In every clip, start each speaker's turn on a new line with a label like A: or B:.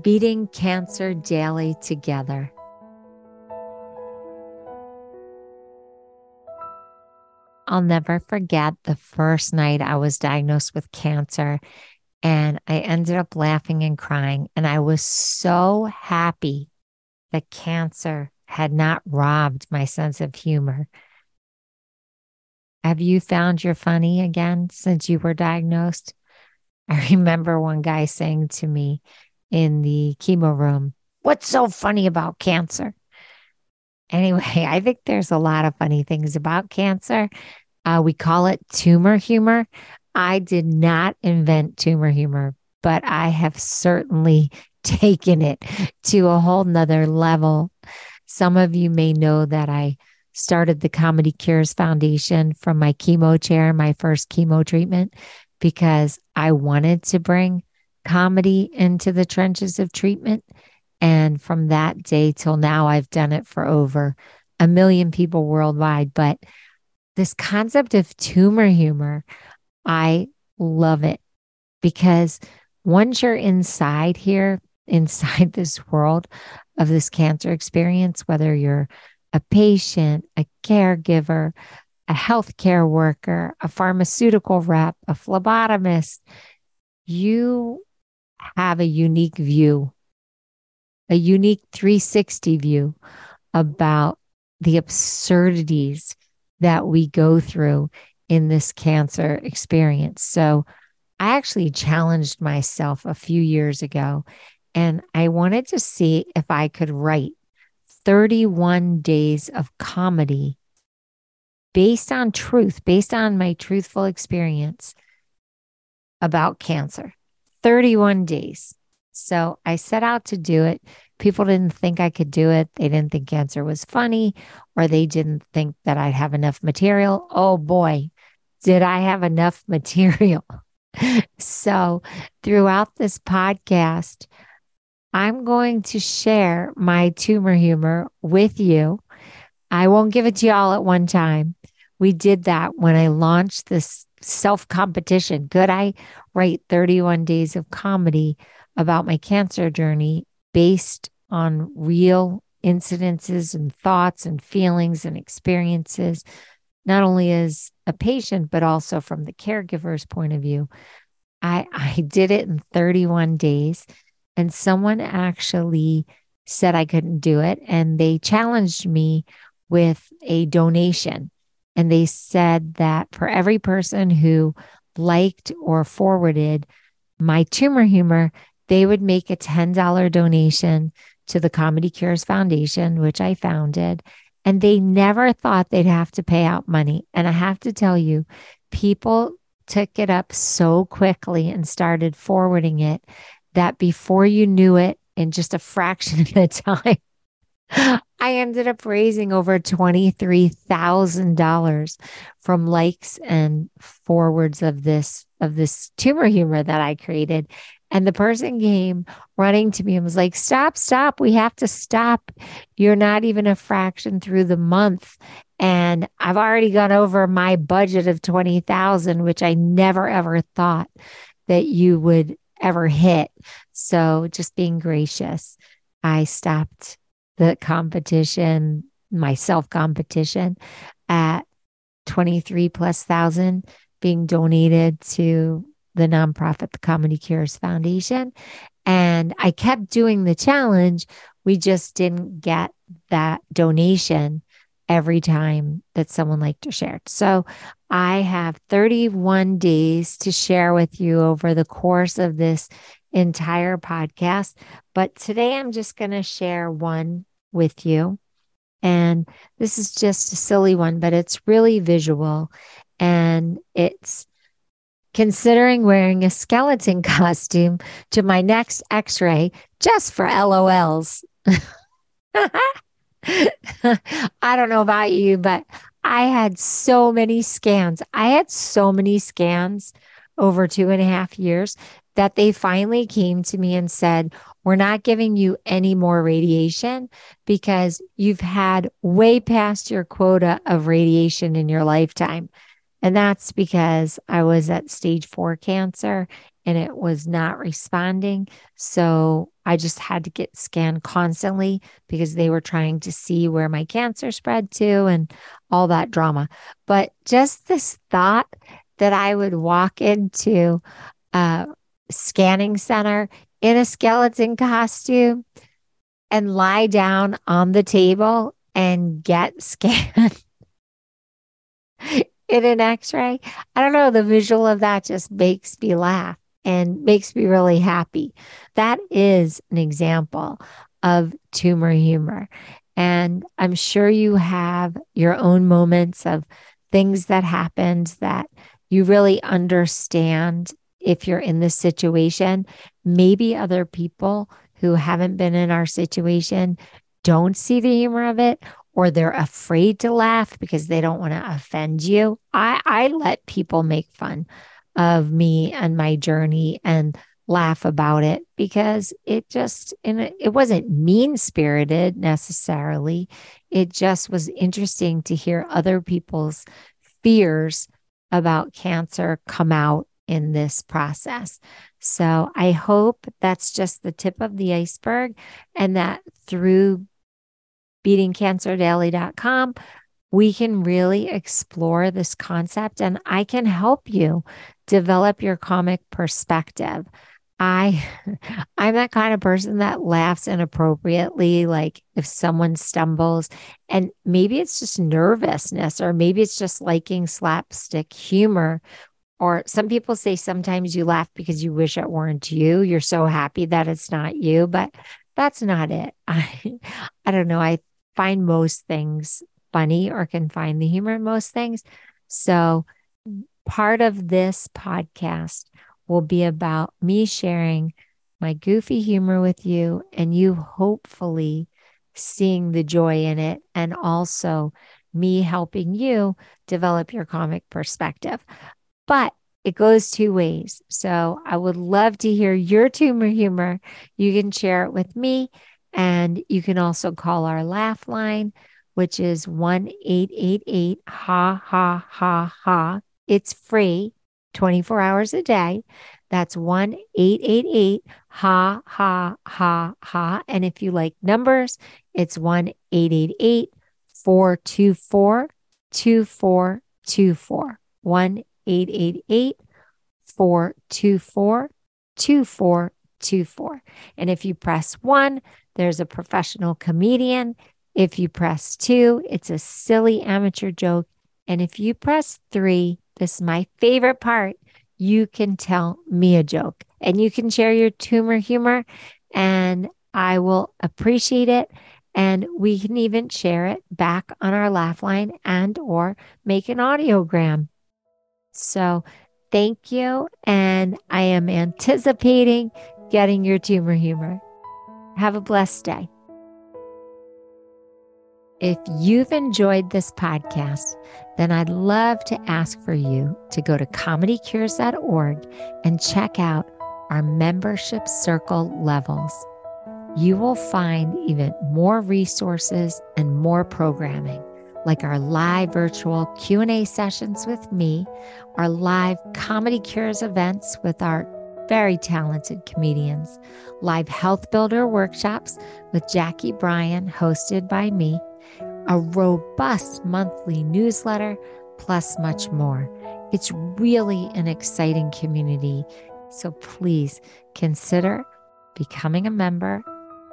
A: beating cancer daily together. I'll never forget the first night I was diagnosed with cancer and I ended up laughing and crying. And I was so happy that cancer had not robbed my sense of humor. Have you found your funny again since you were diagnosed? I remember one guy saying to me, in the chemo room. What's so funny about cancer? Anyway, I think there's a lot of funny things about cancer. Uh, we call it tumor humor. I did not invent tumor humor, but I have certainly taken it to a whole nother level. Some of you may know that I started the Comedy Cures Foundation from my chemo chair, my first chemo treatment, because I wanted to bring comedy into the trenches of treatment. And from that day till now, I've done it for over a million people worldwide. But this concept of tumor humor, I love it because once you're inside here, inside this world of this cancer experience, whether you're a patient, a caregiver, a healthcare worker, a pharmaceutical rep, a phlebotomist, you have a unique view, a unique 360 view about the absurdities that we go through in this cancer experience. So I actually challenged myself a few years ago and I wanted to see if I could write 31 days of comedy based on truth, based on my truthful experience about cancer. 31 days. So I set out to do it. People didn't think I could do it. They didn't think cancer was funny, or they didn't think that I'd have enough material. Oh boy, did I have enough material. so throughout this podcast, I'm going to share my tumor humor with you. I won't give it to you all at one time. We did that when I launched this self competition. Could I write 31 days of comedy about my cancer journey based on real incidences and thoughts and feelings and experiences, not only as a patient, but also from the caregiver's point of view? I, I did it in 31 days, and someone actually said I couldn't do it. And they challenged me with a donation. And they said that for every person who liked or forwarded my tumor humor, they would make a $10 donation to the Comedy Cures Foundation, which I founded. And they never thought they'd have to pay out money. And I have to tell you, people took it up so quickly and started forwarding it that before you knew it, in just a fraction of the time, I ended up raising over $23,000 from likes and forwards of this of this tumor humor that I created. And the person came running to me and was like, Stop, stop. We have to stop. You're not even a fraction through the month. And I've already gone over my budget of 20,000, which I never ever thought that you would ever hit. So just being gracious, I stopped the competition, my self competition at 23 plus thousand being donated to the nonprofit, the Comedy Cures Foundation. And I kept doing the challenge. We just didn't get that donation every time that someone liked or shared. So I have 31 days to share with you over the course of this entire podcast. But today I'm just going to share one with you. And this is just a silly one, but it's really visual. And it's considering wearing a skeleton costume to my next x ray just for LOLs. I don't know about you, but I had so many scans. I had so many scans over two and a half years that they finally came to me and said, We're not giving you any more radiation because you've had way past your quota of radiation in your lifetime. And that's because I was at stage four cancer and it was not responding. So I just had to get scanned constantly because they were trying to see where my cancer spread to and all that drama. But just this thought that I would walk into a scanning center in a skeleton costume and lie down on the table and get scanned in an x ray. I don't know. The visual of that just makes me laugh and makes me really happy. That is an example of tumor humor. And I'm sure you have your own moments of things that happened that you really understand if you're in this situation. Maybe other people who haven't been in our situation don't see the humor of it or they're afraid to laugh because they don't want to offend you. I, I let people make fun of me and my journey and laugh about it because it just and it wasn't mean spirited necessarily it just was interesting to hear other people's fears about cancer come out in this process so i hope that's just the tip of the iceberg and that through beatingcancerdaily.com we can really explore this concept and I can help you develop your comic perspective. I I'm that kind of person that laughs inappropriately like if someone stumbles and maybe it's just nervousness or maybe it's just liking slapstick humor or some people say sometimes you laugh because you wish it weren't you you're so happy that it's not you but that's not it I I don't know I find most things funny or can find the humor in most things. So, part of this podcast will be about me sharing my goofy humor with you and you hopefully seeing the joy in it and also me helping you develop your comic perspective. But it goes two ways. So I would love to hear your tumor humor. You can share it with me and you can also call our laugh line which is 1 888 ha ha ha ha. It's free 24 hours a day. That's 1 888 ha ha ha ha. And if you like numbers, it's 1 888 424 2424. 1 888 424 2424. And if you press one, there's a professional comedian if you press two, it's a silly amateur joke. And if you press three, this is my favorite part, you can tell me a joke and you can share your tumor humor and I will appreciate it. And we can even share it back on our laugh line and or make an audiogram. So thank you. And I am anticipating getting your tumor humor. Have a blessed day. If you've enjoyed this podcast, then I'd love to ask for you to go to comedycures.org and check out our membership circle levels. You will find even more resources and more programming like our live virtual Q&A sessions with me, our live Comedy Cures events with our very talented comedians, live health builder workshops with Jackie Bryan hosted by me, a robust monthly newsletter, plus much more. It's really an exciting community. So please consider becoming a member,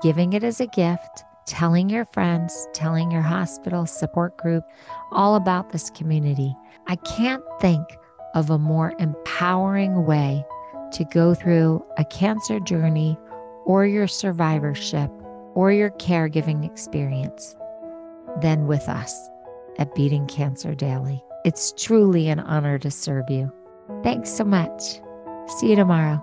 A: giving it as a gift, telling your friends, telling your hospital support group all about this community. I can't think of a more empowering way to go through a cancer journey or your survivorship or your caregiving experience than with us at Beating Cancer Daily. It's truly an honor to serve you. Thanks so much. See you tomorrow.